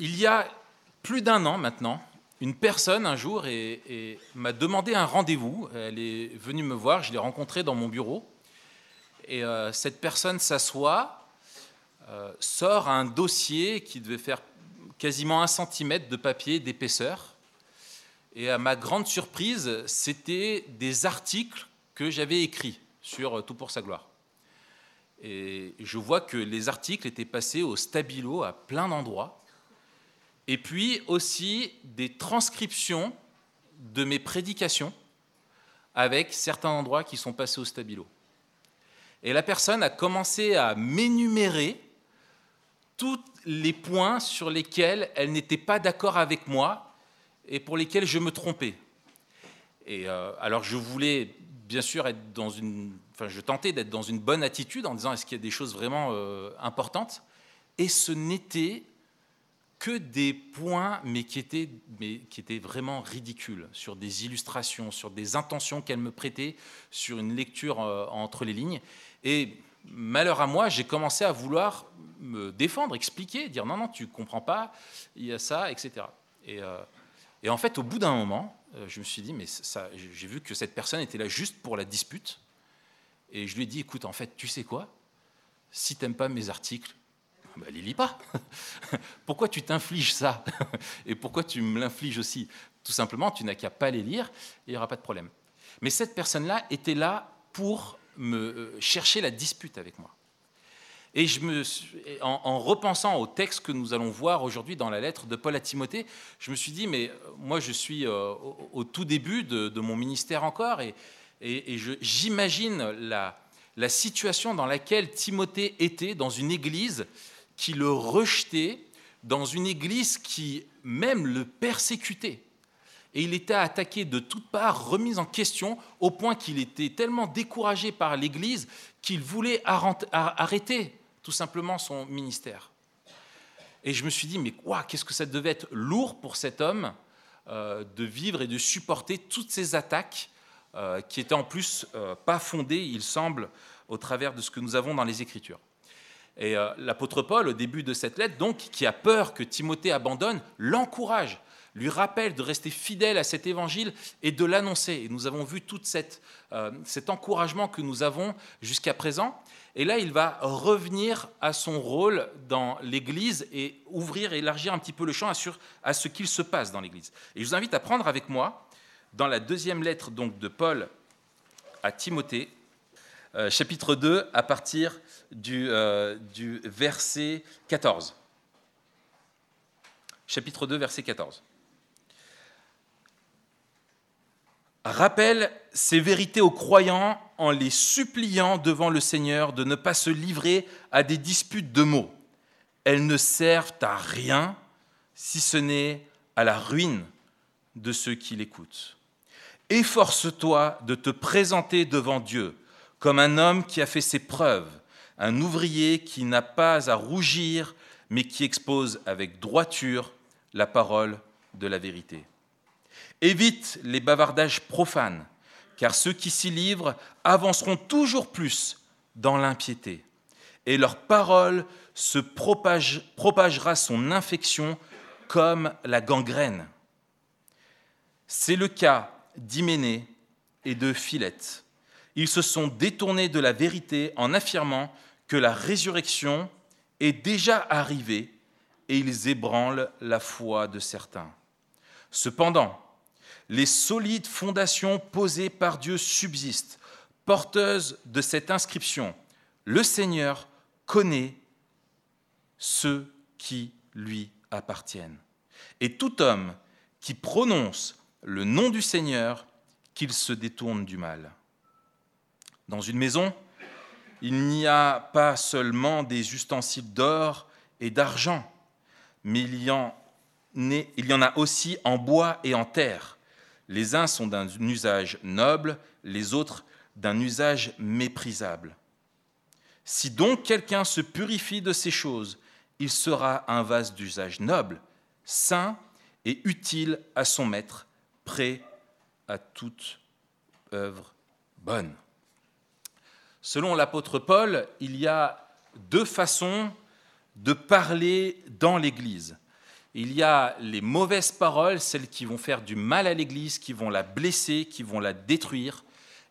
il y a plus d'un an maintenant, une personne un jour m'a demandé un rendez-vous. Elle est venue me voir, je l'ai rencontrée dans mon bureau. Et euh, cette personne s'assoit, euh, sort un dossier qui devait faire quasiment un centimètre de papier d'épaisseur. Et à ma grande surprise, c'était des articles que j'avais écrits sur Tout pour sa gloire. Et je vois que les articles étaient passés au stabilo à plein d'endroits et puis aussi des transcriptions de mes prédications avec certains endroits qui sont passés au stabilo. Et la personne a commencé à m'énumérer tous les points sur lesquels elle n'était pas d'accord avec moi et pour lesquels je me trompais. Et euh, alors je voulais bien sûr être dans une, enfin je tentais d'être dans une bonne attitude en disant est-ce qu'il y a des choses vraiment euh, importantes? Et ce n'était que des points, mais qui étaient, vraiment ridicules, sur des illustrations, sur des intentions qu'elle me prêtait, sur une lecture euh, entre les lignes. Et malheur à moi, j'ai commencé à vouloir me défendre, expliquer, dire non, non, tu comprends pas, il y a ça, etc. Et, euh, et en fait, au bout d'un moment, euh, je me suis dit, mais j'ai vu que cette personne était là juste pour la dispute. Et je lui ai dit, écoute, en fait, tu sais quoi? Si tu n'aimes pas mes articles, ben, les lis pas. pourquoi tu t'infliges ça Et pourquoi tu me l'infliges aussi? Tout simplement, tu n'as qu'à pas les lire et il n'y aura pas de problème. Mais cette personne-là était là pour me euh, chercher la dispute avec moi. Et je me en, repensant au texte que nous allons voir aujourd'hui dans la lettre de Paul à Timothée, je me suis dit, mais euh, moi je suis euh, au, tout début de, mon ministère encore, et, et, j'imagine la, la situation dans laquelle Timothée était dans une église qui le rejetait dans une église qui même le persécutait. Et il était attaqué de toutes parts, remis en question, au point qu'il était tellement découragé par l'Église qu'il voulait arrêter tout simplement son ministère. Et je me suis dit, mais quoi, qu'est-ce que ça devait être lourd pour cet homme euh, de vivre et de supporter toutes ces attaques euh, qui étaient en plus euh, pas fondées, il semble, au travers de ce que nous avons dans les Écritures. Et euh, l'apôtre Paul, au début de cette lettre, donc, qui a peur que Timothée abandonne, l'encourage, lui rappelle de rester fidèle à cet évangile et de l'annoncer. Et nous avons vu tout euh, cet encouragement que nous avons jusqu'à présent. Et là, il va revenir à son rôle dans l'Église et ouvrir et élargir un petit peu le champ à, ce qu'il se passe dans l'Église. Et je vous invite à prendre avec moi, dans la deuxième lettre donc, de Paul à Timothée, euh, chapitre 2, à partir du, euh, du verset 14. Chapitre 2, verset 14. Rappelle ces vérités aux croyants en les suppliant devant le Seigneur de ne pas se livrer à des disputes de mots. Elles ne servent à rien si ce n'est à la ruine de ceux qui l'écoutent. Efforce-toi de te présenter devant Dieu comme un homme qui a fait ses preuves, un ouvrier qui n'a pas à rougir, mais qui expose avec droiture la parole de la vérité. Évite les bavardages profanes, car ceux qui s'y livrent avanceront toujours plus dans l'impiété, et leur parole se propagera son infection comme la gangrène. C'est le cas d'Hyménée et de Philette ils se sont détournés de la vérité en affirmant que la résurrection est déjà arrivée et ils ébranlent la foi de certains. Cependant, les solides fondations posées par Dieu subsistent, porteuses de cette inscription. Le Seigneur connaît ceux qui lui appartiennent. Et tout homme qui prononce le nom du Seigneur, qu'il se détourne du mal. Dans une maison, il n'y a pas seulement des ustensiles d'or et d'argent, mais il y, en a aussi en bois et en terre. Les uns sont d'un usage noble, les autres d'un usage méprisable. Si donc quelqu'un se purifie de ces choses, il sera un vase d'usage noble, sain et utile à son maître, prêt à toute œuvre bonne. Selon l'apôtre Paul, il y a deux façons de parler dans l'Église. Il y a les mauvaises paroles, celles qui vont faire du mal à l'Église, qui vont la blesser, qui vont la détruire.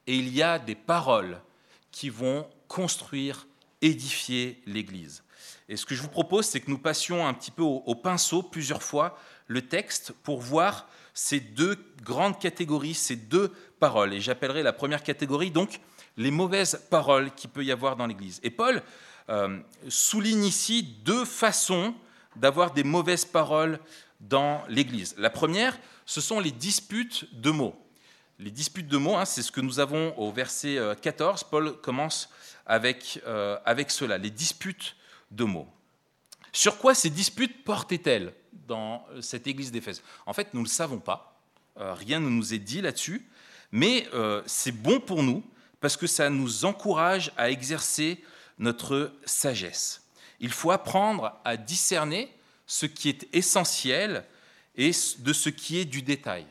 Et il y a des paroles qui vont construire, édifier l'Église. Et ce que je vous propose, c'est que nous passions un petit peu au, pinceau plusieurs fois le texte pour voir ces deux grandes catégories, ces deux paroles. Et j'appellerai la première catégorie donc les mauvaises paroles qu'il peut y avoir dans l'Église. Et Paul euh, souligne ici deux façons d'avoir des mauvaises paroles dans l'Église. La première, ce sont les disputes de mots. Les disputes de mots, hein, c'est ce que nous avons au verset 14. Euh, Paul commence avec, euh, avec cela, les disputes de mots. Sur quoi ces disputes portaient-elles dans cette église d'Éphèse? En fait, nous ne le savons pas. Rien ne nous est dit là-dessus. Mais c'est bon pour nous parce que ça nous encourage à exercer notre sagesse. Il faut apprendre à discerner ce qui est essentiel et de ce qui est du détail.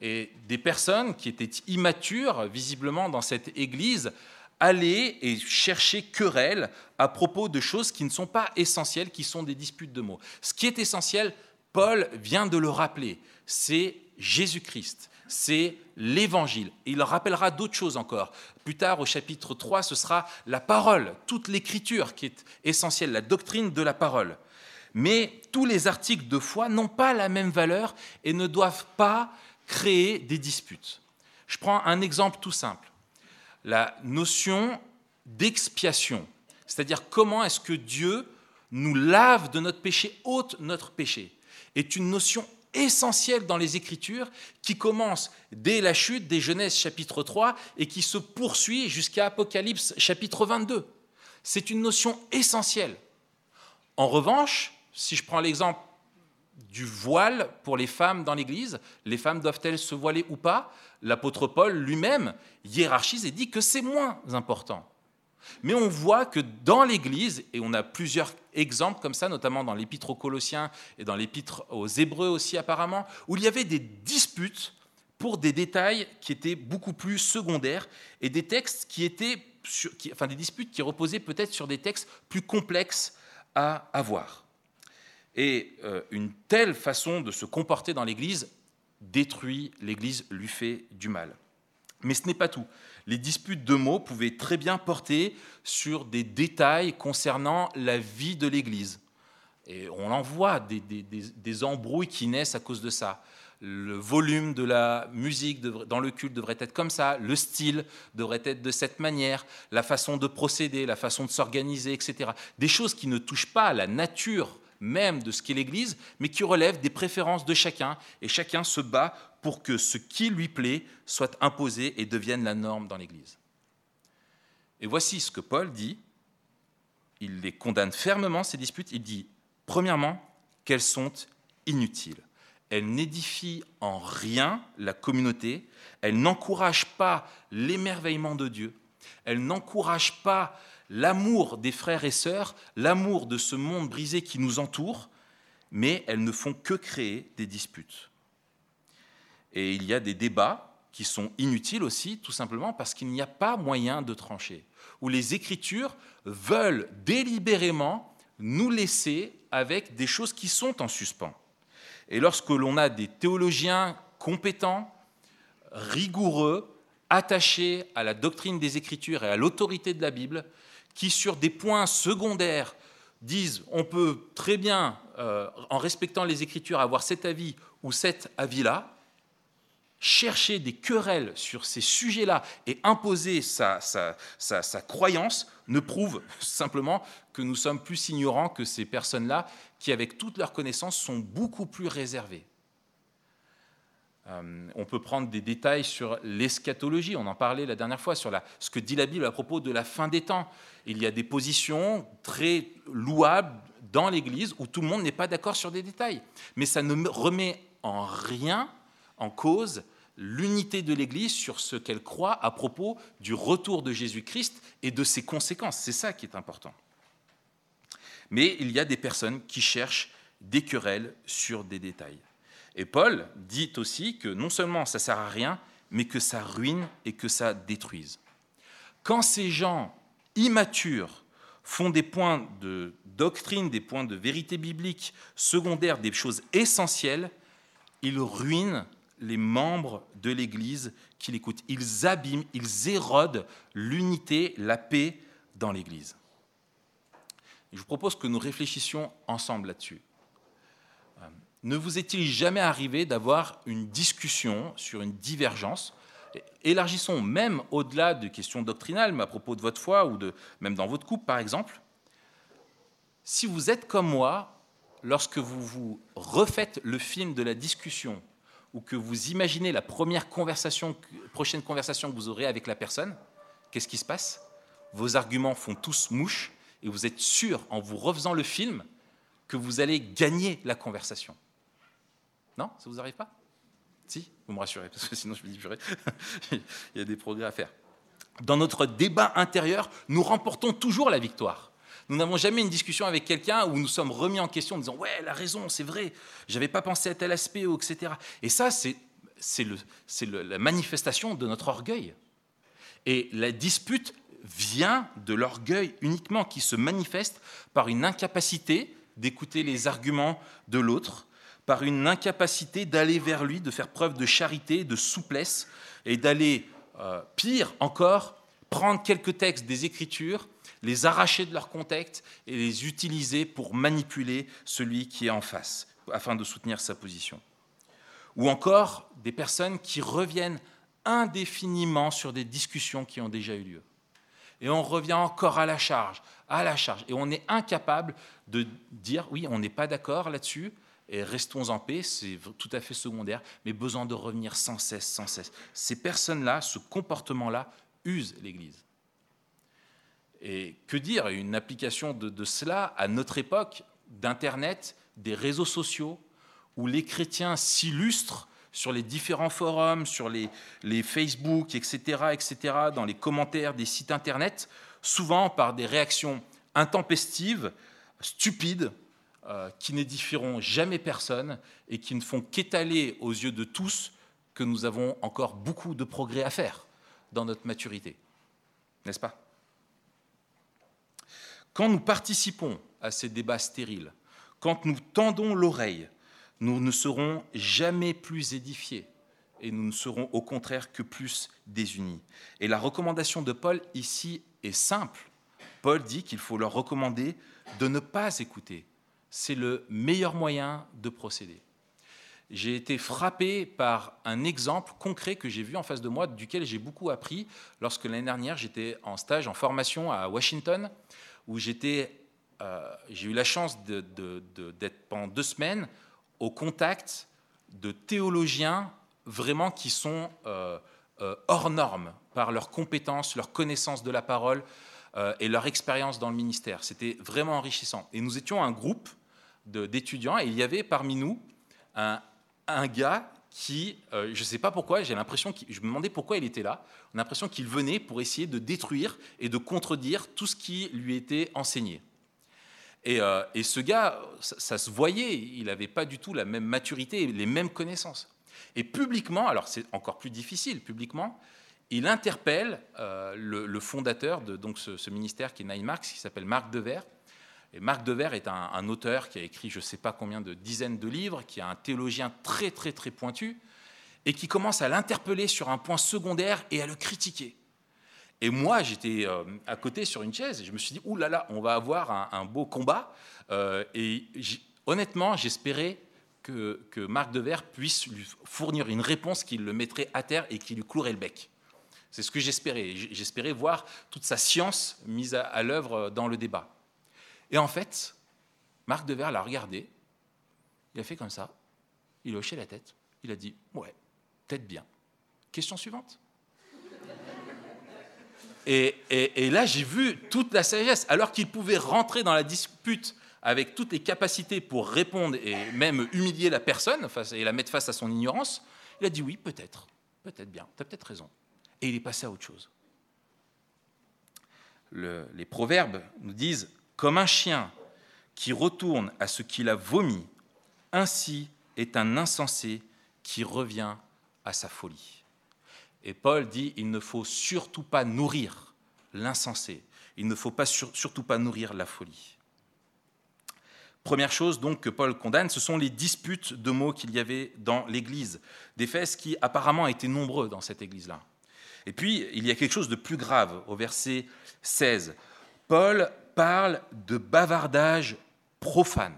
Et des personnes qui étaient immatures, visiblement, dans cette église, allaient et cherchaient querelle à propos de choses qui ne sont pas essentielles, qui sont des disputes de mots. Ce qui est essentiel, Paul vient de le rappeler, c'est Jésus-Christ, c'est l'évangile. Et il rappellera d'autres choses encore. Plus tard, au chapitre 3, ce sera la parole, toute l'écriture qui est essentielle, la doctrine de la parole. Mais tous les articles de foi n'ont pas la même valeur et ne doivent pas créer des disputes. Je prends un exemple tout simple. La notion d'expiation, c'est-à-dire comment est-ce que Dieu nous lave de notre péché, ôte notre péché, est une notion essentielle dans les Écritures qui commence dès la chute des Genèse chapitre 3 et qui se poursuit jusqu'à Apocalypse chapitre 22. C'est une notion essentielle. En revanche, si je prends l'exemple du voile pour les femmes dans l'Église, les femmes doivent-elles se voiler ou pas? L'apôtre Paul lui-même hiérarchise et dit que c'est moins important. Mais on voit que dans l'Église, et on a plusieurs exemples comme ça, notamment dans l'épître aux Colossiens et dans l'épître aux Hébreux aussi apparemment, où il y avait des disputes pour des détails qui étaient beaucoup plus secondaires et des textes qui étaient, enfin des disputes qui reposaient peut-être sur des textes plus complexes à avoir. Et euh, une telle façon de se comporter dans l'Église détruit l'Église, lui fait du mal. Mais ce n'est pas tout. Les disputes de mots pouvaient très bien porter sur des détails concernant la vie de l'Église. Et on en voit des, embrouilles qui naissent à cause de ça. Le volume de la musique dans le culte devrait être comme ça, le style devrait être de cette manière, la façon de procéder, la façon de s'organiser, etc. Des choses qui ne touchent pas à la nature même de ce qu'est l'Église, mais qui relève des préférences de chacun, et chacun se bat pour que ce qui lui plaît soit imposé et devienne la norme dans l'Église. Et voici ce que Paul dit. Il les condamne fermement, ces disputes. Il dit, premièrement, qu'elles sont inutiles. Elles n'édifient en rien la communauté, elles n'encouragent pas l'émerveillement de Dieu, elles n'encouragent pas l'amour des frères et sœurs, l'amour de ce monde brisé qui nous entoure, mais elles ne font que créer des disputes. Et il y a des débats qui sont inutiles aussi, tout simplement parce qu'il n'y a pas moyen de trancher, où les Écritures veulent délibérément nous laisser avec des choses qui sont en suspens. Et lorsque l'on a des théologiens compétents, rigoureux, attachés à la doctrine des Écritures et à l'autorité de la Bible, qui, sur des points secondaires, disent on peut très bien, euh, en respectant les Écritures, avoir cet avis ou cet avis-là, chercher des querelles sur ces sujets-là et imposer sa, sa, croyance ne prouve simplement que nous sommes plus ignorants que ces personnes-là qui, avec toutes leurs connaissances, sont beaucoup plus réservées. Euh, on peut prendre des détails sur l'eschatologie, on en parlait la dernière fois, sur ce que dit la Bible à propos de la fin des temps. Il y a des positions très louables dans l'Église où tout le monde n'est pas d'accord sur des détails. Mais ça ne remet en rien en cause l'unité de l'Église sur ce qu'elle croit à propos du retour de Jésus-Christ et de ses conséquences. C'est ça qui est important. Mais il y a des personnes qui cherchent des querelles sur des détails. Et Paul dit aussi que non seulement ça sert à rien, mais que ça ruine et que ça détruise. Quand ces gens immatures font des points de doctrine, des points de vérité biblique secondaires, des choses essentielles, ils ruinent les membres de l'Église qui l'écoutent. Ils abîment, ils érodent l'unité, la paix dans l'Église. Je vous propose que nous réfléchissions ensemble là-dessus. Euh, ne vous est-il jamais arrivé d'avoir une discussion sur une divergence? Élargissons même au-delà de questions doctrinales, mais à propos de votre foi ou de, même dans votre couple, par exemple. Si vous êtes comme moi, lorsque vous vous refaites le film de la discussion ou que vous imaginez la première conversation, prochaine conversation que vous aurez avec la personne, qu'est-ce qui se passe? Vos arguments font tous mouche et vous êtes sûr, en vous refaisant le film, que vous allez gagner la conversation. Non? Ça vous arrive pas? Si? Vous me rassurez, parce que sinon je me dis, purée, il y a des progrès à faire. Dans notre débat intérieur, nous remportons toujours la victoire. Nous n'avons jamais une discussion avec quelqu'un où nous sommes remis en question en disant Ouais, la raison, c'est vrai, j'avais pas pensé à tel aspect, etc. Et ça, c'est la manifestation de notre orgueil. Et la dispute vient de l'orgueil uniquement qui se manifeste par une incapacité d'écouter les arguments de l'autre, par une incapacité d'aller vers lui, de faire preuve de charité, de souplesse, et d'aller, euh, pire encore, prendre quelques textes des Écritures les arracher de leur contexte et les utiliser pour manipuler celui qui est en face, afin de soutenir sa position. Ou encore des personnes qui reviennent indéfiniment sur des discussions qui ont déjà eu lieu. Et on revient encore à la charge, à la charge. Et on est incapable de dire, oui, on n'est pas d'accord là-dessus, et restons en paix, c'est tout à fait secondaire, mais besoin de revenir sans cesse, sans cesse. Ces personnes-là, ce comportement-là, usent l'Église. Et que dire Une application de, cela à notre époque d'Internet, des réseaux sociaux, où les chrétiens s'illustrent sur les différents forums, sur les, Facebook, etc., etc., dans les commentaires des sites Internet, souvent par des réactions intempestives, stupides, euh, qui n'édifieront jamais personne et qui ne font qu'étaler aux yeux de tous que nous avons encore beaucoup de progrès à faire dans notre maturité. N'est-ce pas? Quand nous participons à ces débats stériles, quand nous tendons l'oreille, nous ne serons jamais plus édifiés et nous ne serons au contraire que plus désunis. Et la recommandation de Paul ici est simple. Paul dit qu'il faut leur recommander de ne pas écouter. C'est le meilleur moyen de procéder. J'ai été frappé par un exemple concret que j'ai vu en face de moi, duquel j'ai beaucoup appris lorsque l'année dernière j'étais en stage, en formation à Washington, où euh, j'ai eu la chance d'être pendant deux semaines au contact de théologiens vraiment qui sont euh, euh, hors normes par leurs compétences, leur connaissance de la parole et leur expérience dans le ministère. C'était vraiment enrichissant. Et nous étions un groupe d'étudiants et il y avait parmi nous un gars qui, je ne sais pas pourquoi, j'ai l'impression, je me demandais pourquoi il était là. On a l'impression qu'il venait pour essayer de détruire et de contredire tout ce qui lui était enseigné. Et, euh, ce gars, ça, se voyait, il n'avait pas du tout la même maturité, les mêmes connaissances. Et publiquement, alors c'est encore plus difficile, publiquement, il interpelle euh, le, fondateur de donc, ce, ministère qui est Nine Marks, qui s'appelle Marc Dever. Et Marc Dever est un, auteur qui a écrit je ne sais pas combien de dizaines de livres, qui est un théologien très très très pointu, et qui commence à l'interpeller sur un point secondaire et à le critiquer. Et moi, j'étais euh, à côté sur une chaise et je me suis dit, ouh là là, on va avoir un, beau combat. Euh, et honnêtement, j'espérais que, que Marc Dever puisse lui fournir une réponse qui le mettrait à terre et qui lui clouerait le bec. C'est ce que j'espérais. J'espérais voir toute sa science mise à, l'œuvre dans le débat. Et en fait, Marc Dever l'a regardé, il a fait comme ça, il a hoché la tête, il a dit Ouais, peut-être bien. Question suivante. Et, là, j'ai vu toute la sagesse. Alors qu'il pouvait rentrer dans la dispute avec toutes les capacités pour répondre et même humilier la personne et la mettre face à son ignorance, il a dit oui, peut-être, peut-être bien, tu as peut-être raison. Et il est passé à autre chose. les proverbes nous disent, comme un chien qui retourne à ce qu'il a vomi, ainsi est un insensé qui revient à sa folie. Et Paul dit, il ne faut surtout pas nourrir l'insensé. Il ne faut pas, surtout pas nourrir la folie. Première chose donc que Paul condamne, ce sont les disputes de mots qu'il y avait dans l'Église d'Éphèse, qui apparemment étaient nombreux dans cette Église-là. Et puis, il y a quelque chose de plus grave au verset 16. Paul parle de bavardage profane.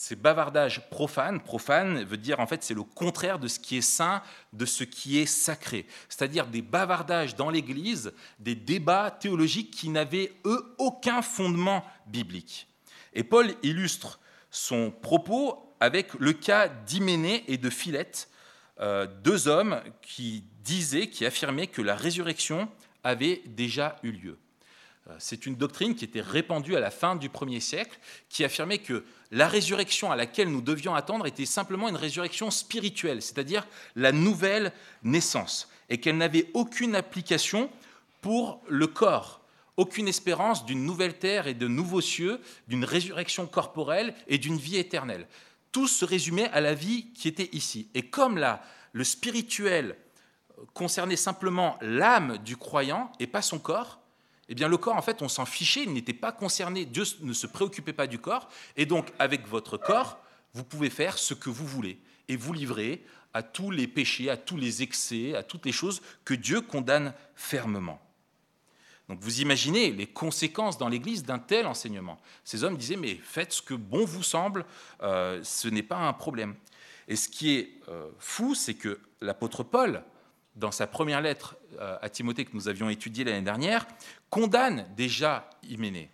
Ces bavardages profanes, profane veut dire en fait c'est le contraire de ce qui est saint, de ce qui est sacré. C'est-à-dire des bavardages dans l'Église, des débats théologiques qui n'avaient eux aucun fondement biblique. Et Paul illustre son propos avec le cas d'Hyménée et de Philette, euh, deux hommes qui disaient, qui affirmaient que la résurrection avait déjà eu lieu. Euh, c'est une doctrine qui était répandue à la fin du premier siècle, qui affirmait que la résurrection à laquelle nous devions attendre était simplement une résurrection spirituelle, c'est-à-dire la nouvelle naissance, et qu'elle n'avait aucune application pour le corps, aucune espérance d'une nouvelle terre et de nouveaux cieux, d'une résurrection corporelle et d'une vie éternelle. Tout se résumait à la vie qui était ici. Et comme là, le spirituel concernait simplement l'âme du croyant et pas son corps, eh bien le corps, en fait, on s'en fichait, il n'était pas concerné, Dieu ne se préoccupait pas du corps, et donc avec votre corps, vous pouvez faire ce que vous voulez, et vous livrer à tous les péchés, à tous les excès, à toutes les choses que Dieu condamne fermement. Donc vous imaginez les conséquences dans l'Église d'un tel enseignement. Ces hommes disaient, mais faites ce que bon vous semble, euh, ce n'est pas un problème. Et ce qui est euh, fou, c'est que l'apôtre Paul, dans sa première lettre euh, à Timothée que nous avions étudiée l'année dernière, condamne déjà Hyménée.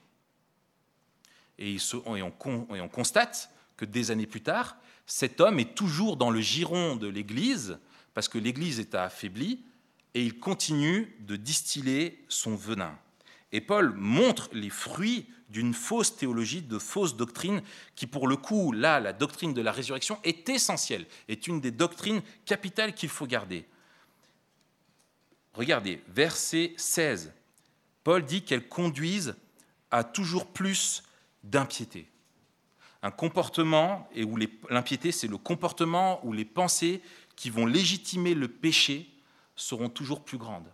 Et, on, constate que des années plus tard, cet homme est toujours dans le giron de l'Église, parce que l'Église est affaiblie, et il continue de distiller son venin. Et Paul montre les fruits d'une fausse théologie, de fausses doctrines, qui pour le coup, là, la doctrine de la résurrection est essentielle, est une des doctrines capitales qu'il faut garder. Regardez, verset 16. Paul dit qu'elles conduisent à toujours plus d'impiété. Un comportement, et où l'impiété, c'est le comportement où les pensées qui vont légitimer le péché seront toujours plus grandes,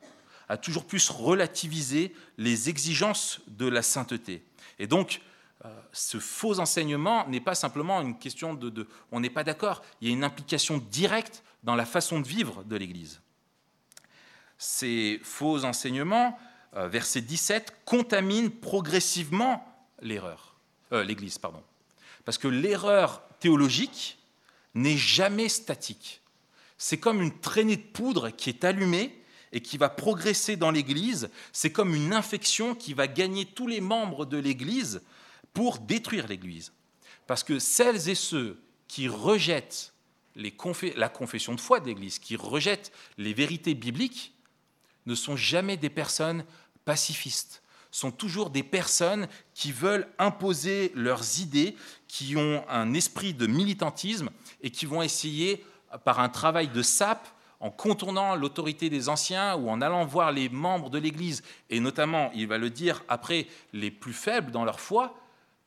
à toujours plus relativiser les exigences de la sainteté. Et donc, euh, ce faux enseignement n'est pas simplement une question de, on n'est pas d'accord, il y a une implication directe dans la façon de vivre de l'Église ces faux enseignements, euh, verset 17, contaminent progressivement l'erreur, euh, l'Église, pardon. Parce que l'erreur théologique n'est jamais statique. C'est comme une traînée de poudre qui est allumée et qui va progresser dans l'Église. C'est comme une infection qui va gagner tous les membres de l'Église pour détruire l'Église. Parce que celles et ceux qui rejettent la confession de foi de l'Église, qui rejettent les vérités bibliques, ne sont jamais des personnes pacifistes, sont toujours des personnes qui veulent imposer leurs idées, qui ont un esprit de militantisme et qui vont essayer, par un travail de sape, en contournant l'autorité des anciens ou en allant voir les membres de l'Église, et notamment, il va le dire après, les plus faibles dans leur foi,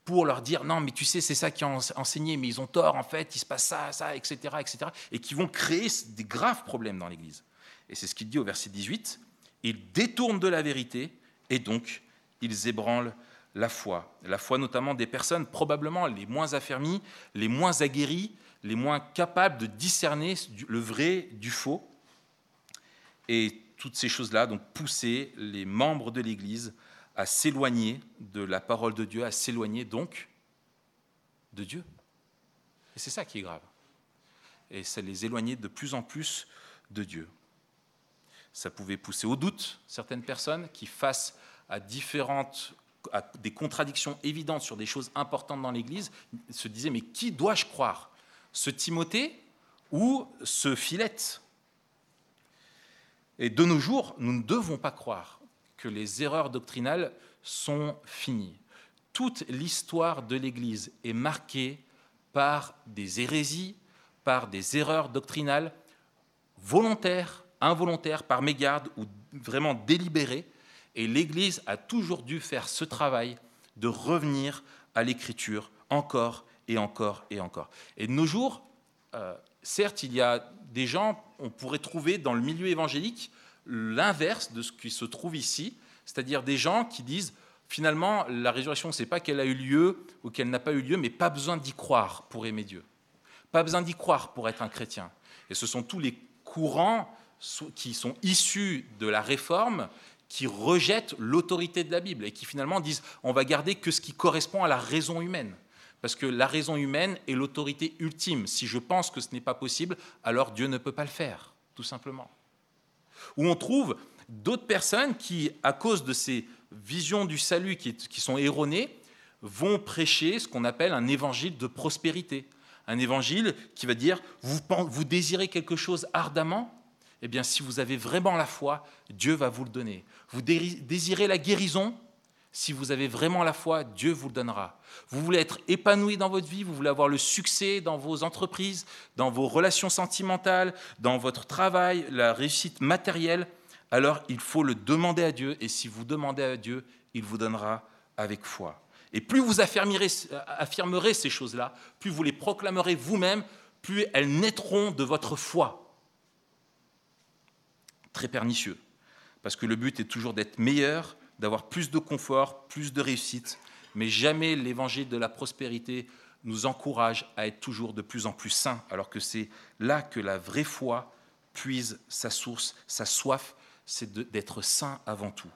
pour leur dire non, mais tu sais, c'est ça qui est enseigné, mais ils ont tort, en fait, il se passe ça, ça, etc., etc., et qui vont créer des graves problèmes dans l'Église. Et c'est ce qu'il dit au verset 18. Ils détournent de la vérité et donc ils ébranlent la foi. La foi notamment des personnes probablement les moins affermies, les moins aguerries, les moins capables de discerner le vrai du faux. Et toutes ces choses-là donc pousser les membres de l'Église à s'éloigner de la parole de Dieu, à s'éloigner donc de Dieu. Et c'est ça qui est grave. Et ça les éloignait de plus en plus de Dieu. Ça pouvait pousser au doute certaines personnes qui, face à différentes des contradictions évidentes sur des choses importantes dans l'Église, se disaient mais qui dois-je croire? Ce Timothée ou ce Philette? Et de nos jours, nous ne devons pas croire que les erreurs doctrinales sont finies. Toute l'histoire de l'Église est marquée par des hérésies, par des erreurs doctrinales volontaires involontaire, par mégarde ou vraiment délibéré. Et l'Église a toujours dû faire ce travail de revenir à l'Écriture encore et encore et encore. Et de nos jours, euh, certes, il y a des gens, on pourrait trouver dans le milieu évangélique l'inverse de ce qui se trouve ici, C'est-à-dire des gens qui disent finalement la résurrection, c'est pas qu'elle a eu lieu ou qu'elle n'a pas eu lieu, mais pas besoin d'y croire pour aimer Dieu. Pas besoin d'y croire pour être un chrétien. Et ce sont tous les courants qui sont issus de la réforme qui rejettent l'autorité de la Bible et qui finalement disent on va garder que ce qui correspond à la raison humaine. Parce que la raison humaine est l'autorité ultime. Si je pense que ce n'est pas possible, alors Dieu ne peut pas le faire, tout simplement. Ou on trouve d'autres personnes qui, à cause de ces visions du salut qui, sont erronées, vont prêcher ce qu'on appelle un évangile de prospérité. Un évangile qui va dire, vous, vous désirez quelque chose ardemment Eh bien, si vous avez vraiment la foi, Dieu va vous le donner. Vous désirez la guérison? Si vous avez vraiment la foi, Dieu vous le donnera. Vous voulez être épanoui dans votre vie, vous voulez avoir le succès dans vos entreprises, dans vos relations sentimentales, dans votre travail, la réussite matérielle, alors il faut le demander à Dieu, et si vous demandez à Dieu, il vous donnera avec foi. Et plus vous affirmerez, ces choses-là, plus vous les proclamerez vous-même, plus elles naîtront de votre foi. Très pernicieux, parce que le but est toujours d'être meilleur, d'avoir plus de confort, plus de réussite, mais jamais l'évangile de la prospérité nous encourage à être toujours de plus en plus saints, alors que c'est là que la vraie foi puise sa source, sa soif, c'est d'être saint avant tout,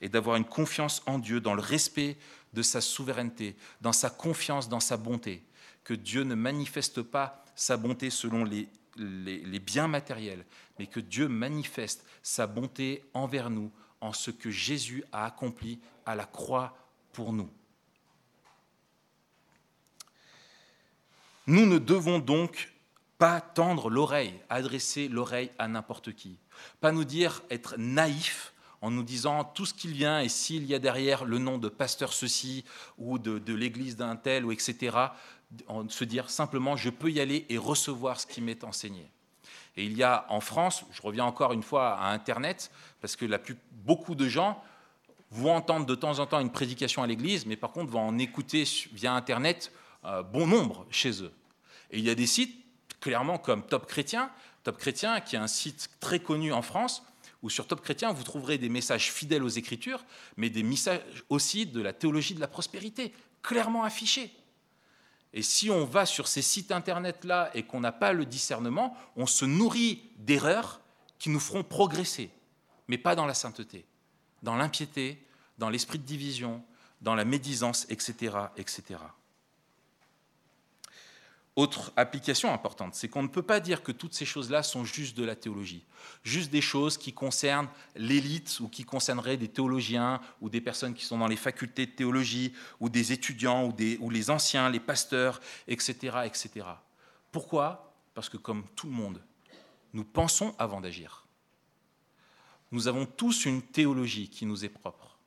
et d'avoir une confiance en Dieu, dans le respect de sa souveraineté, dans sa confiance, dans sa bonté, que Dieu ne manifeste pas sa bonté selon les, les biens matériels, mais que Dieu manifeste sa bonté envers nous en ce que Jésus a accompli à la croix pour nous. Nous ne devons donc pas tendre l'oreille, adresser l'oreille à n'importe qui, pas nous dire être naïf en nous disant tout ce qu'il vient et s'il y a derrière le nom de pasteur ceci ou de, de l'église d'un tel ou etc., se dire simplement je peux y aller et recevoir ce qui m'est enseigné. Et il y a en France, je reviens encore une fois à Internet, parce que beaucoup de gens vont entendre de temps en temps une prédication à l'église, mais par contre vont en écouter via Internet euh, bon nombre chez eux. Et il y a des sites, clairement comme Top Chrétien, Top Chrétien qui est un site très connu en France, où sur Top Chrétien, vous trouverez des messages fidèles aux Écritures, mais des messages aussi de la théologie de la prospérité, clairement affichés. Et si on va sur ces sites internet-là et qu'on n'a pas le discernement, on se nourrit d'erreurs qui nous feront progresser, mais pas dans la sainteté, dans l'impiété, dans l'esprit de division, dans la médisance, etc. etc. Autre application importante, c'est qu'on ne peut pas dire que toutes ces choses-là sont juste de la théologie, juste des choses qui concernent l'élite ou qui concerneraient des théologiens ou des personnes qui sont dans les facultés de théologie ou des étudiants ou, les anciens, les pasteurs, etc., etc. Pourquoi? Parce que comme tout le monde, nous pensons avant d'agir. Nous avons tous une théologie qui nous est propre.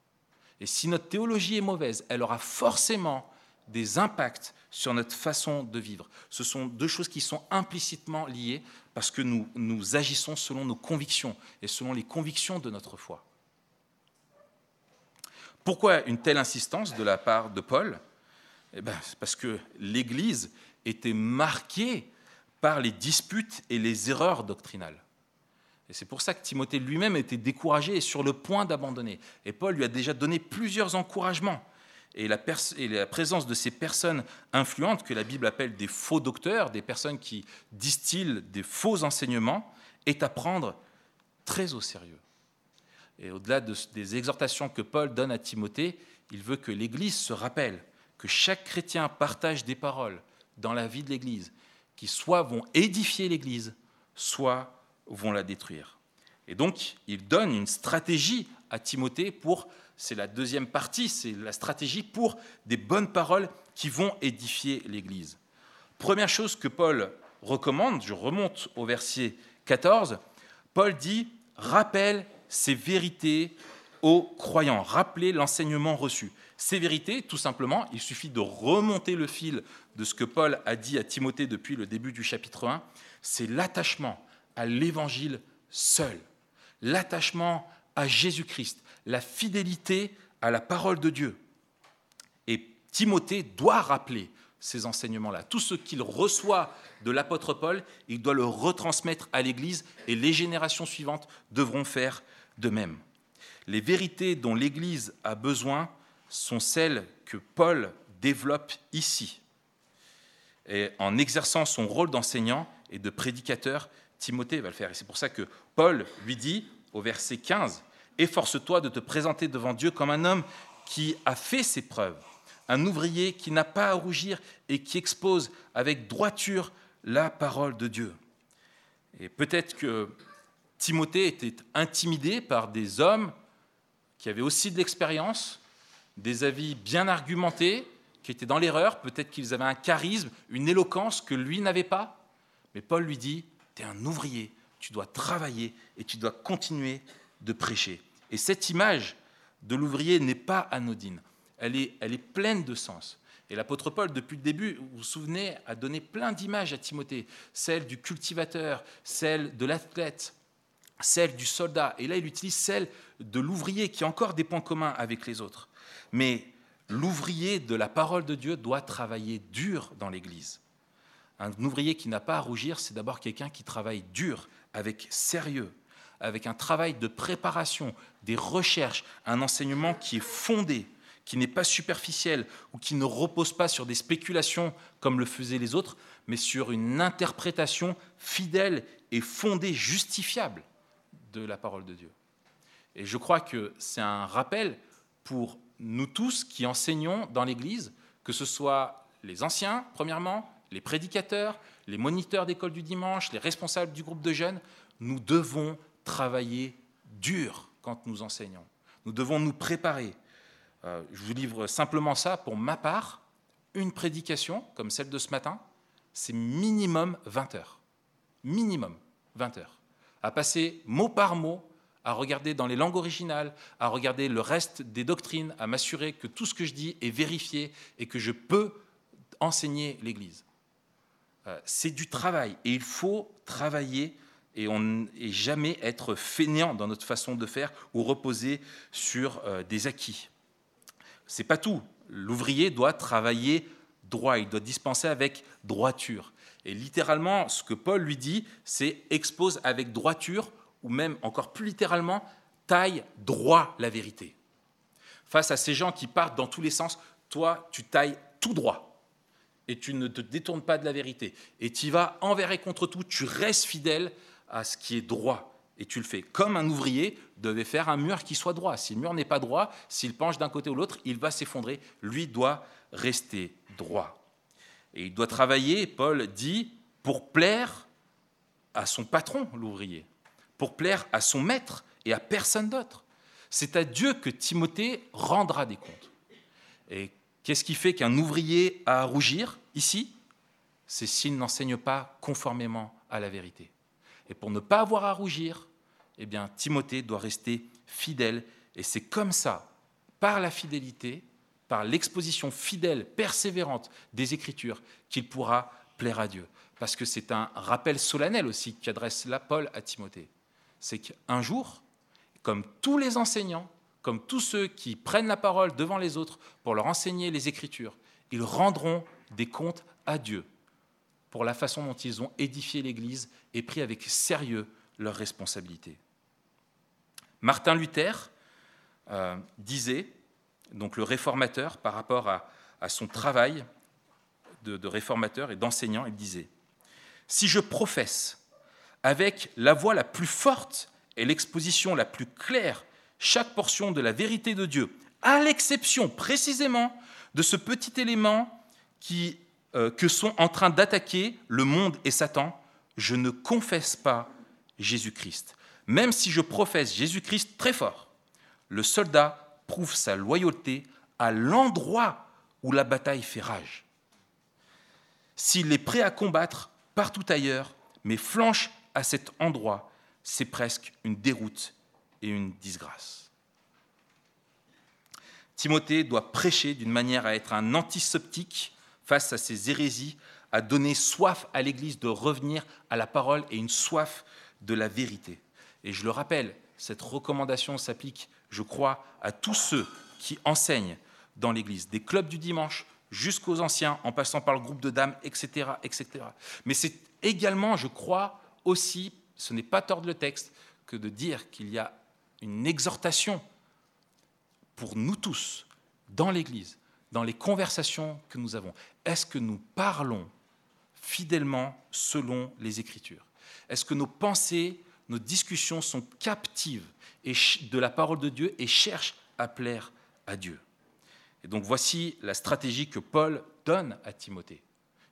Et si notre théologie est mauvaise, elle aura forcément des impacts sur notre façon de vivre. Ce sont deux choses qui sont implicitement liées parce que nous, agissons selon nos convictions et selon les convictions de notre foi. Pourquoi une telle insistance de la part de Paul? Eh ben, Parce que l'Église était marquée par les disputes et les erreurs doctrinales. Et c'est pour ça que Timothée lui-même était découragé et sur le point d'abandonner. Et Paul lui a déjà donné plusieurs encouragements et la, présence de ces personnes influentes que la Bible appelle des faux docteurs, des personnes qui distillent des faux enseignements, est à prendre très au sérieux. Et au-delà des exhortations que Paul donne à Timothée, il veut que l'Église se rappelle que chaque chrétien partage des paroles dans la vie de l'Église qui soit vont édifier l'Église, soit vont la détruire. Et donc, il donne une stratégie à Timothée pour c'est la deuxième partie, c'est la stratégie pour des bonnes paroles qui vont édifier l'Église. Première chose que Paul recommande, je remonte au verset 14, Paul dit, rappelle ces vérités aux croyants, rappelez l'enseignement reçu. Ces vérités, tout simplement, il suffit de remonter le fil de ce que Paul a dit à Timothée depuis le début du chapitre 1, c'est l'attachement à l'évangile seul, l'attachement à Jésus-Christ, la fidélité à la parole de Dieu. Et Timothée doit rappeler ces enseignements-là. Tout ce qu'il reçoit de l'apôtre Paul, il doit le retransmettre à l'Église et les générations suivantes devront faire de même. Les vérités dont l'Église a besoin sont celles que Paul développe ici. Et en exerçant son rôle d'enseignant et de prédicateur, Timothée va le faire. Et c'est pour ça que Paul lui dit au verset 15, Efforce-toi de te présenter devant Dieu comme un homme qui a fait ses preuves, un ouvrier qui n'a pas à rougir et qui expose avec droiture la parole de Dieu. Et peut-être que Timothée était intimidé par des hommes qui avaient aussi de l'expérience, des avis bien argumentés, qui étaient dans l'erreur, peut-être qu'ils avaient un charisme, une éloquence que lui n'avait pas. Mais Paul lui dit, tu es un ouvrier, tu dois travailler et tu dois continuer de prêcher. Et cette image de l'ouvrier n'est pas anodine, elle est, elle est pleine de sens. Et l'apôtre Paul, depuis le début, vous vous souvenez, a donné plein d'images à Timothée, celle du cultivateur, celle de l'athlète, celle du soldat. Et là, il utilise celle de l'ouvrier, qui a encore des points communs avec les autres. Mais l'ouvrier de la parole de Dieu doit travailler dur dans l'Église. Un ouvrier qui n'a pas à rougir, c'est d'abord quelqu'un qui travaille dur, avec sérieux, avec un travail de préparation, des recherches, un enseignement qui est fondé, qui n'est pas superficiel ou qui ne repose pas sur des spéculations comme le faisaient les autres, mais sur une interprétation fidèle et fondée, justifiable de la parole de Dieu. Et je crois que c'est un rappel pour nous tous qui enseignons dans l'Église, que ce soit les anciens, premièrement, les prédicateurs, les moniteurs d'école du dimanche, les responsables du groupe de jeunes, nous devons travailler dur quand nous enseignons. Nous devons nous préparer. Euh, je vous livre simplement ça pour ma part. Une prédication, comme celle de ce matin, c'est minimum 20 heures. Minimum 20 heures. À passer mot par mot, à regarder dans les langues originales, à regarder le reste des doctrines, à m'assurer que tout ce que je dis est vérifié et que je peux enseigner l'Église. Euh, c'est du travail et il faut travailler et, on, et jamais être fainéant dans notre façon de faire ou reposer sur euh, des acquis. C'est pas tout. L'ouvrier doit travailler droit, il doit dispenser avec droiture. Et littéralement, ce que Paul lui dit, c'est expose avec droiture, ou même encore plus littéralement, taille droit la vérité. Face à ces gens qui partent dans tous les sens, toi, tu tailles tout droit et tu ne te détournes pas de la vérité. Et tu vas envers et contre tout, tu restes fidèle à ce qui est droit. Et tu le fais comme un ouvrier devait faire un mur qui soit droit. Si le mur n'est pas droit, s'il penche d'un côté ou l'autre, il va s'effondrer. Lui doit rester droit. Et il doit travailler, Paul dit, pour plaire à son patron, l'ouvrier, pour plaire à son maître et à personne d'autre. C'est à Dieu que Timothée rendra des comptes. Et qu'est-ce qui fait qu'un ouvrier a à rougir ici? C'est s'il n'enseigne pas conformément à la vérité. Et pour ne pas avoir à rougir, eh bien, Timothée doit rester fidèle. Et c'est comme ça, par la fidélité, par l'exposition fidèle, persévérante des Écritures, qu'il pourra plaire à Dieu. Parce que c'est un rappel solennel aussi qu'adresse la Paul à Timothée. C'est qu'un jour, comme tous les enseignants, comme tous ceux qui prennent la parole devant les autres pour leur enseigner les Écritures, ils rendront des comptes à Dieu pour la façon dont ils ont édifié l'Église et pris avec sérieux leurs responsabilités. Martin Luther euh, disait, donc le réformateur, par rapport à, son travail de, de réformateur et d'enseignant, il disait, Si je professe avec la voix la plus forte et l'exposition la plus claire chaque portion de la vérité de Dieu, à l'exception précisément de ce petit élément qui que sont en train d'attaquer le monde et Satan, je ne confesse pas Jésus-Christ. Même si je professe Jésus-Christ très fort, le soldat prouve sa loyauté à l'endroit où la bataille fait rage. S'il est prêt à combattre partout ailleurs, mais flanche à cet endroit, c'est presque une déroute et une disgrâce. Timothée doit prêcher d'une manière à être un antiseptique face à ces hérésies, a donné soif à l'Église de revenir à la parole et une soif de la vérité. Et je le rappelle, cette recommandation s'applique, je crois, à tous ceux qui enseignent dans l'Église, des clubs du dimanche jusqu'aux anciens, en passant par le groupe de dames, etc. etc. Mais c'est également, je crois, aussi, ce n'est pas tordre le texte, que de dire qu'il y a une exhortation pour nous tous, dans l'Église, dans les conversations que nous avons, est-ce que nous parlons fidèlement selon les Écritures? Est-ce que nos pensées, nos discussions sont captives de la parole de Dieu et cherchent à plaire à Dieu? Et donc voici la stratégie que Paul donne à Timothée.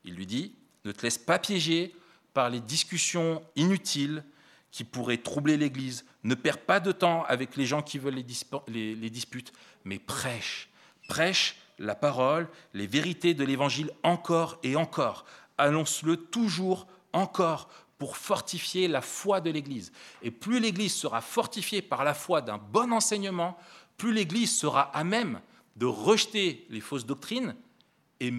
Il lui dit, ne te laisse pas piéger par les discussions inutiles qui pourraient troubler l'Église. Ne perds pas de temps avec les gens qui veulent les, les disputes, mais prêche. Prêche la parole, les vérités de l'Évangile encore et encore. Annonce-le toujours encore pour fortifier la foi de l'Église. Et plus l'Église sera fortifiée par la foi d'un bon enseignement, plus l'Église sera à même de rejeter les fausses doctrines et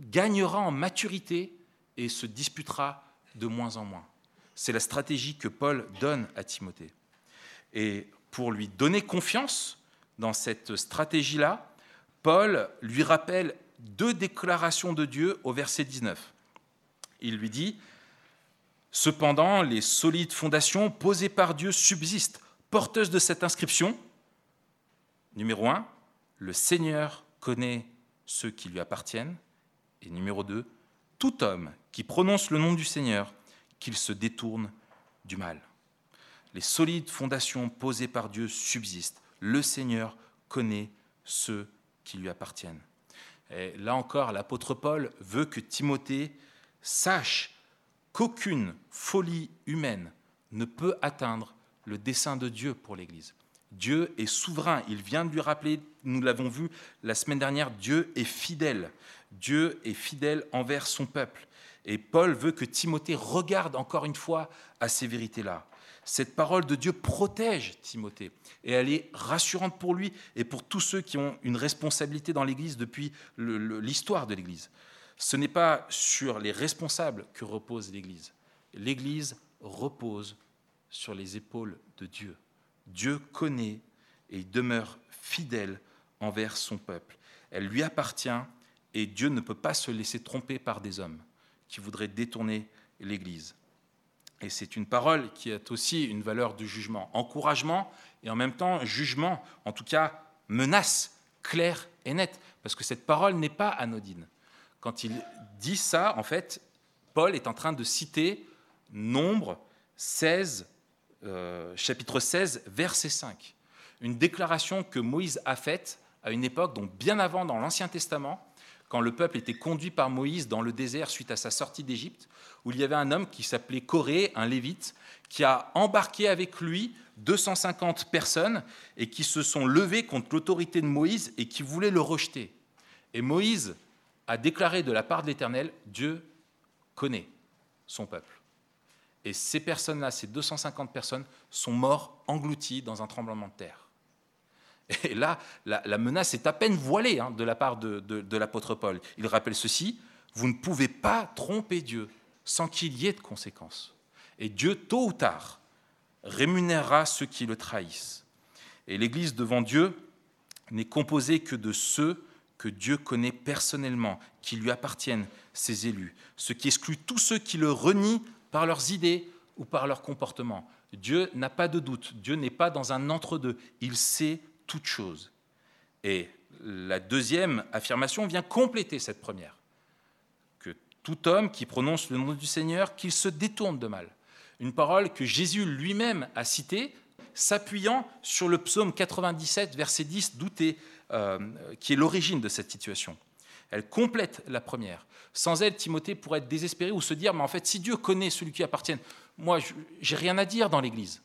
gagnera en maturité et se disputera de moins en moins. C'est la stratégie que Paul donne à Timothée. Et pour lui donner confiance dans cette stratégie-là, Paul lui rappelle deux déclarations de Dieu au verset 19. Il lui dit, Cependant, les solides fondations posées par Dieu subsistent, porteuses de cette inscription. Numéro 1, le Seigneur connaît ceux qui lui appartiennent. Et numéro 2, tout homme qui prononce le nom du Seigneur, qu'il se détourne du mal. Les solides fondations posées par Dieu subsistent. Le Seigneur connaît ceux qui lui appartiennent. Et là encore, l'apôtre Paul veut que Timothée sache qu'aucune folie humaine ne peut atteindre le dessein de Dieu pour l'Église. Dieu est souverain, il vient de lui rappeler, nous l'avons vu la semaine dernière, Dieu est fidèle. Dieu est fidèle envers son peuple. Et Paul veut que Timothée regarde encore une fois à ces vérités-là. Cette parole de Dieu protège Timothée et elle est rassurante pour lui et pour tous ceux qui ont une responsabilité dans l'Église depuis l'histoire de l'Église. Ce n'est pas sur les responsables que repose l'Église. L'Église repose sur les épaules de Dieu. Dieu connaît et demeure fidèle envers son peuple. Elle lui appartient et Dieu ne peut pas se laisser tromper par des hommes qui voudraient détourner l'Église. Et c'est une parole qui a aussi une valeur de jugement, encouragement et en même temps jugement, en tout cas menace claire et nette, parce que cette parole n'est pas anodine. Quand il dit ça, en fait, Paul est en train de citer Nombre 16, euh, chapitre 16, verset 5, une déclaration que Moïse a faite à une époque, donc bien avant dans l'Ancien Testament, quand le peuple était conduit par Moïse dans le désert suite à sa sortie d'Égypte, où il y avait un homme qui s'appelait Corée, un lévite, qui a embarqué avec lui 250 personnes et qui se sont levées contre l'autorité de Moïse et qui voulaient le rejeter. Et Moïse a déclaré de la part de l'Éternel, Dieu connaît son peuple. Et ces personnes-là, ces 250 personnes, sont morts englouties dans un tremblement de terre. Et là, la, menace est à peine voilée hein, de la part de, l'apôtre Paul. Il rappelle ceci, vous ne pouvez pas tromper Dieu sans qu'il y ait de conséquences. Et Dieu, tôt ou tard, rémunérera ceux qui le trahissent. Et l'Église devant Dieu n'est composée que de ceux que Dieu connaît personnellement, qui lui appartiennent, ses élus, ce qui exclut tous ceux qui le renient par leurs idées ou par leur comportement. Dieu n'a pas de doute, Dieu n'est pas dans un entre-deux, il sait toute chose. Et la deuxième affirmation vient compléter cette première. Que tout homme qui prononce le nom du Seigneur, qu'il se détourne de mal. Une parole que Jésus lui-même a citée, s'appuyant sur le psaume 97, verset 10, douté, euh, qui est l'origine de cette situation. Elle complète la première. Sans elle, Timothée pourrait être désespéré ou se dire, mais en fait, si Dieu connaît celui qui appartient, moi, j'ai rien à dire dans l'Église.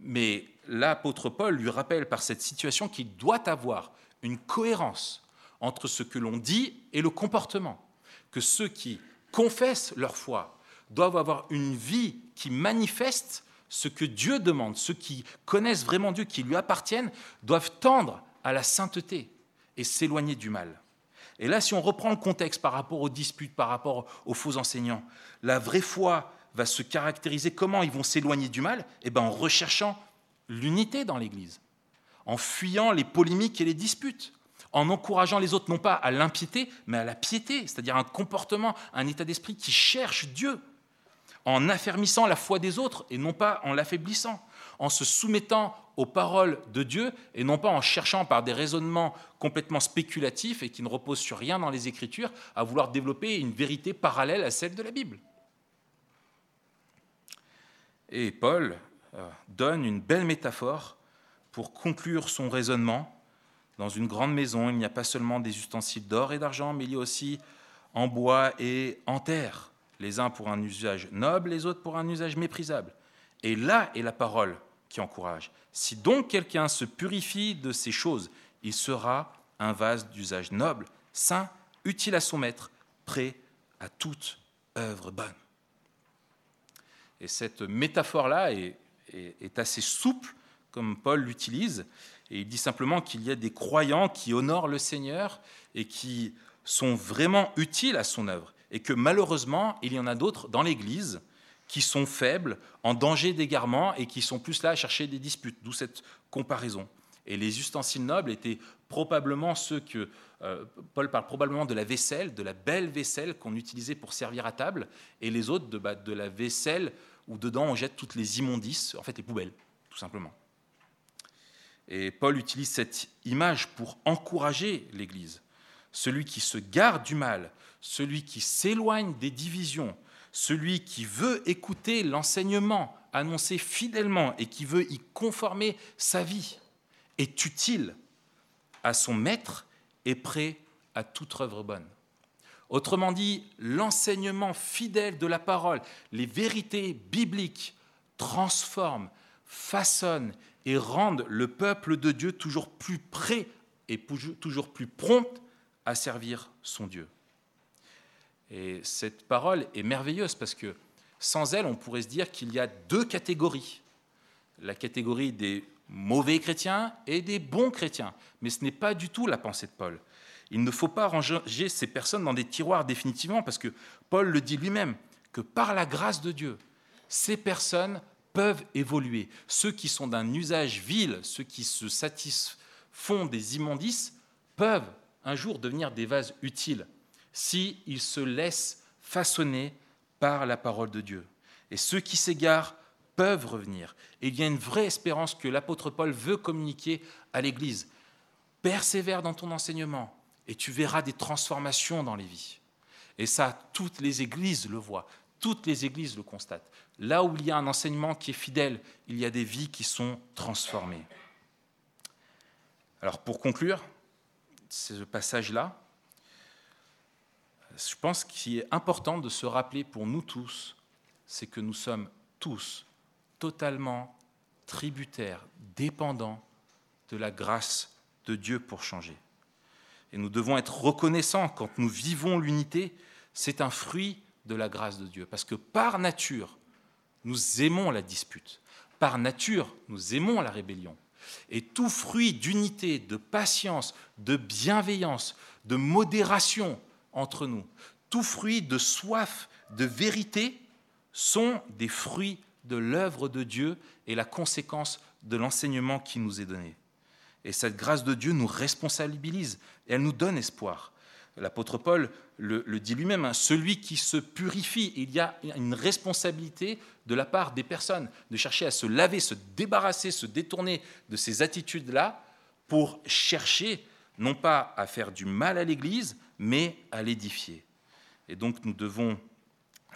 Mais l'apôtre Paul lui rappelle par cette situation qu'il doit avoir une cohérence entre ce que l'on dit et le comportement, que ceux qui confessent leur foi doivent avoir une vie qui manifeste ce que Dieu demande, ceux qui connaissent vraiment Dieu, qui lui appartiennent, doivent tendre à la sainteté et s'éloigner du mal. Et là, si on reprend le contexte par rapport aux disputes, par rapport aux faux enseignants, la vraie foi va se caractériser comment ils vont s'éloigner du mal Eh bien, en recherchant l'unité dans l'Église, en fuyant les polémiques et les disputes, en encourageant les autres non pas à l'impiété, mais à la piété, c'est-à-dire un comportement, un état d'esprit qui cherche Dieu, en affermissant la foi des autres et non pas en l'affaiblissant, en se soumettant aux paroles de Dieu et non pas en cherchant par des raisonnements complètement spéculatifs et qui ne reposent sur rien dans les Écritures à vouloir développer une vérité parallèle à celle de la Bible. Et Paul euh, donne une belle métaphore pour conclure son raisonnement. Dans une grande maison, il n'y a pas seulement des ustensiles d'or et d'argent, mais il y a aussi en bois et en terre, les uns pour un usage noble, les autres pour un usage méprisable. Et là est la parole qui encourage. Si donc quelqu'un se purifie de ces choses, il sera un vase d'usage noble, saint, utile à son maître, prêt à toute œuvre bonne. Et cette métaphore-là est, assez souple, comme Paul l'utilise, et il dit simplement qu'il y a des croyants qui honorent le Seigneur et qui sont vraiment utiles à son œuvre, et que malheureusement, il y en a d'autres dans l'Église qui sont faibles, en danger d'égarement, et qui sont plus là à chercher des disputes, d'où cette comparaison. Et les ustensiles nobles étaient probablement ceux que euh, Paul parle probablement de la vaisselle, de la belle vaisselle qu'on utilisait pour servir à table, et les autres de, bah, de la vaisselle où dedans on jette toutes les immondices, en fait les poubelles, tout simplement. Et Paul utilise cette image pour encourager l'Église. Celui qui se garde du mal, celui qui s'éloigne des divisions, celui qui veut écouter l'enseignement annoncé fidèlement et qui veut y conformer sa vie, est utile à son maître et prêt à toute œuvre bonne. Autrement dit, l'enseignement fidèle de la parole, les vérités bibliques transforment, façonnent et rendent le peuple de Dieu toujours plus prêt et toujours plus prompt à servir son Dieu. Et cette parole est merveilleuse parce que sans elle, on pourrait se dire qu'il y a deux catégories. La catégorie des mauvais chrétiens et des bons chrétiens. Mais ce n'est pas du tout la pensée de Paul. Il ne faut pas ranger ces personnes dans des tiroirs définitivement, parce que Paul le dit lui-même, que par la grâce de Dieu, ces personnes peuvent évoluer. Ceux qui sont d'un usage vil, ceux qui se satisfont des immondices, peuvent un jour devenir des vases utiles s'ils se laissent façonner par la parole de Dieu. Et ceux qui s'égarent peuvent revenir. Et il y a une vraie espérance que l'apôtre Paul veut communiquer à l'Église. Persévère dans ton enseignement, et tu verras des transformations dans les vies. Et ça, toutes les églises le voient, toutes les églises le constatent. Là où il y a un enseignement qui est fidèle, il y a des vies qui sont transformées. Alors pour conclure ce passage-là, je pense qu'il est important de se rappeler pour nous tous, c'est que nous sommes tous totalement tributaires, dépendants de la grâce de Dieu pour changer. Et nous devons être reconnaissants quand nous vivons l'unité. C'est un fruit de la grâce de Dieu. Parce que par nature, nous aimons la dispute. Par nature, nous aimons la rébellion. Et tout fruit d'unité, de patience, de bienveillance, de modération entre nous, tout fruit de soif, de vérité, sont des fruits de l'œuvre de Dieu et la conséquence de l'enseignement qui nous est donné. Et cette grâce de Dieu nous responsabilise et elle nous donne espoir. L'apôtre Paul le, dit lui-même, hein, celui qui se purifie, il y a une responsabilité de la part des personnes de chercher à se laver, se débarrasser, se détourner de ces attitudes-là pour chercher non pas à faire du mal à l'Église, mais à l'édifier. Et donc nous devons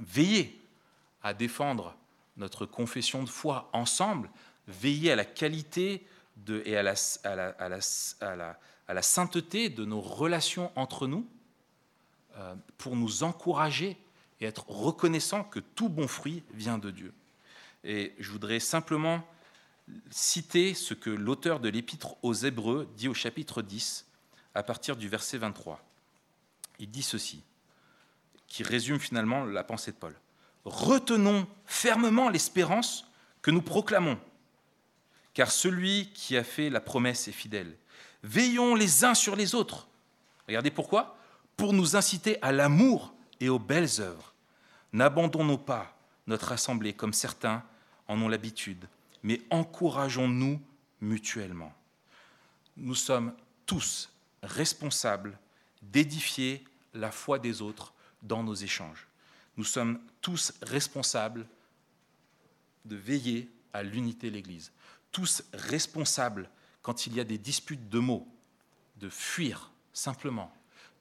veiller à défendre notre confession de foi ensemble, veiller à la qualité et à la, sainteté de nos relations entre nous euh, pour nous encourager et être reconnaissants que tout bon fruit vient de Dieu. Et je voudrais simplement citer ce que l'auteur de l'épître aux Hébreux dit au chapitre 10, à partir du verset 23. Il dit ceci, qui résume finalement la pensée de Paul. Retenons fermement l'espérance que nous proclamons car celui qui a fait la promesse est fidèle. Veillons les uns sur les autres. Regardez pourquoi Pour nous inciter à l'amour et aux belles œuvres. N'abandonnons pas notre assemblée comme certains en ont l'habitude, mais encourageons-nous mutuellement. Nous sommes tous responsables d'édifier la foi des autres dans nos échanges. Nous sommes tous responsables de veiller à l'unité de l'Église. Tous responsables quand il y a des disputes de mots, de fuir simplement,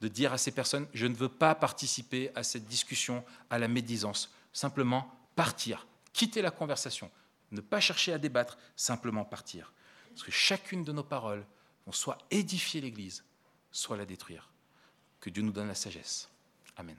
de dire à ces personnes, je ne veux pas participer à cette discussion, à la médisance, simplement partir, quitter la conversation, ne pas chercher à débattre, simplement partir. Parce que chacune de nos paroles vont soit édifier l'Église, soit la détruire. Que Dieu nous donne la sagesse. Amen.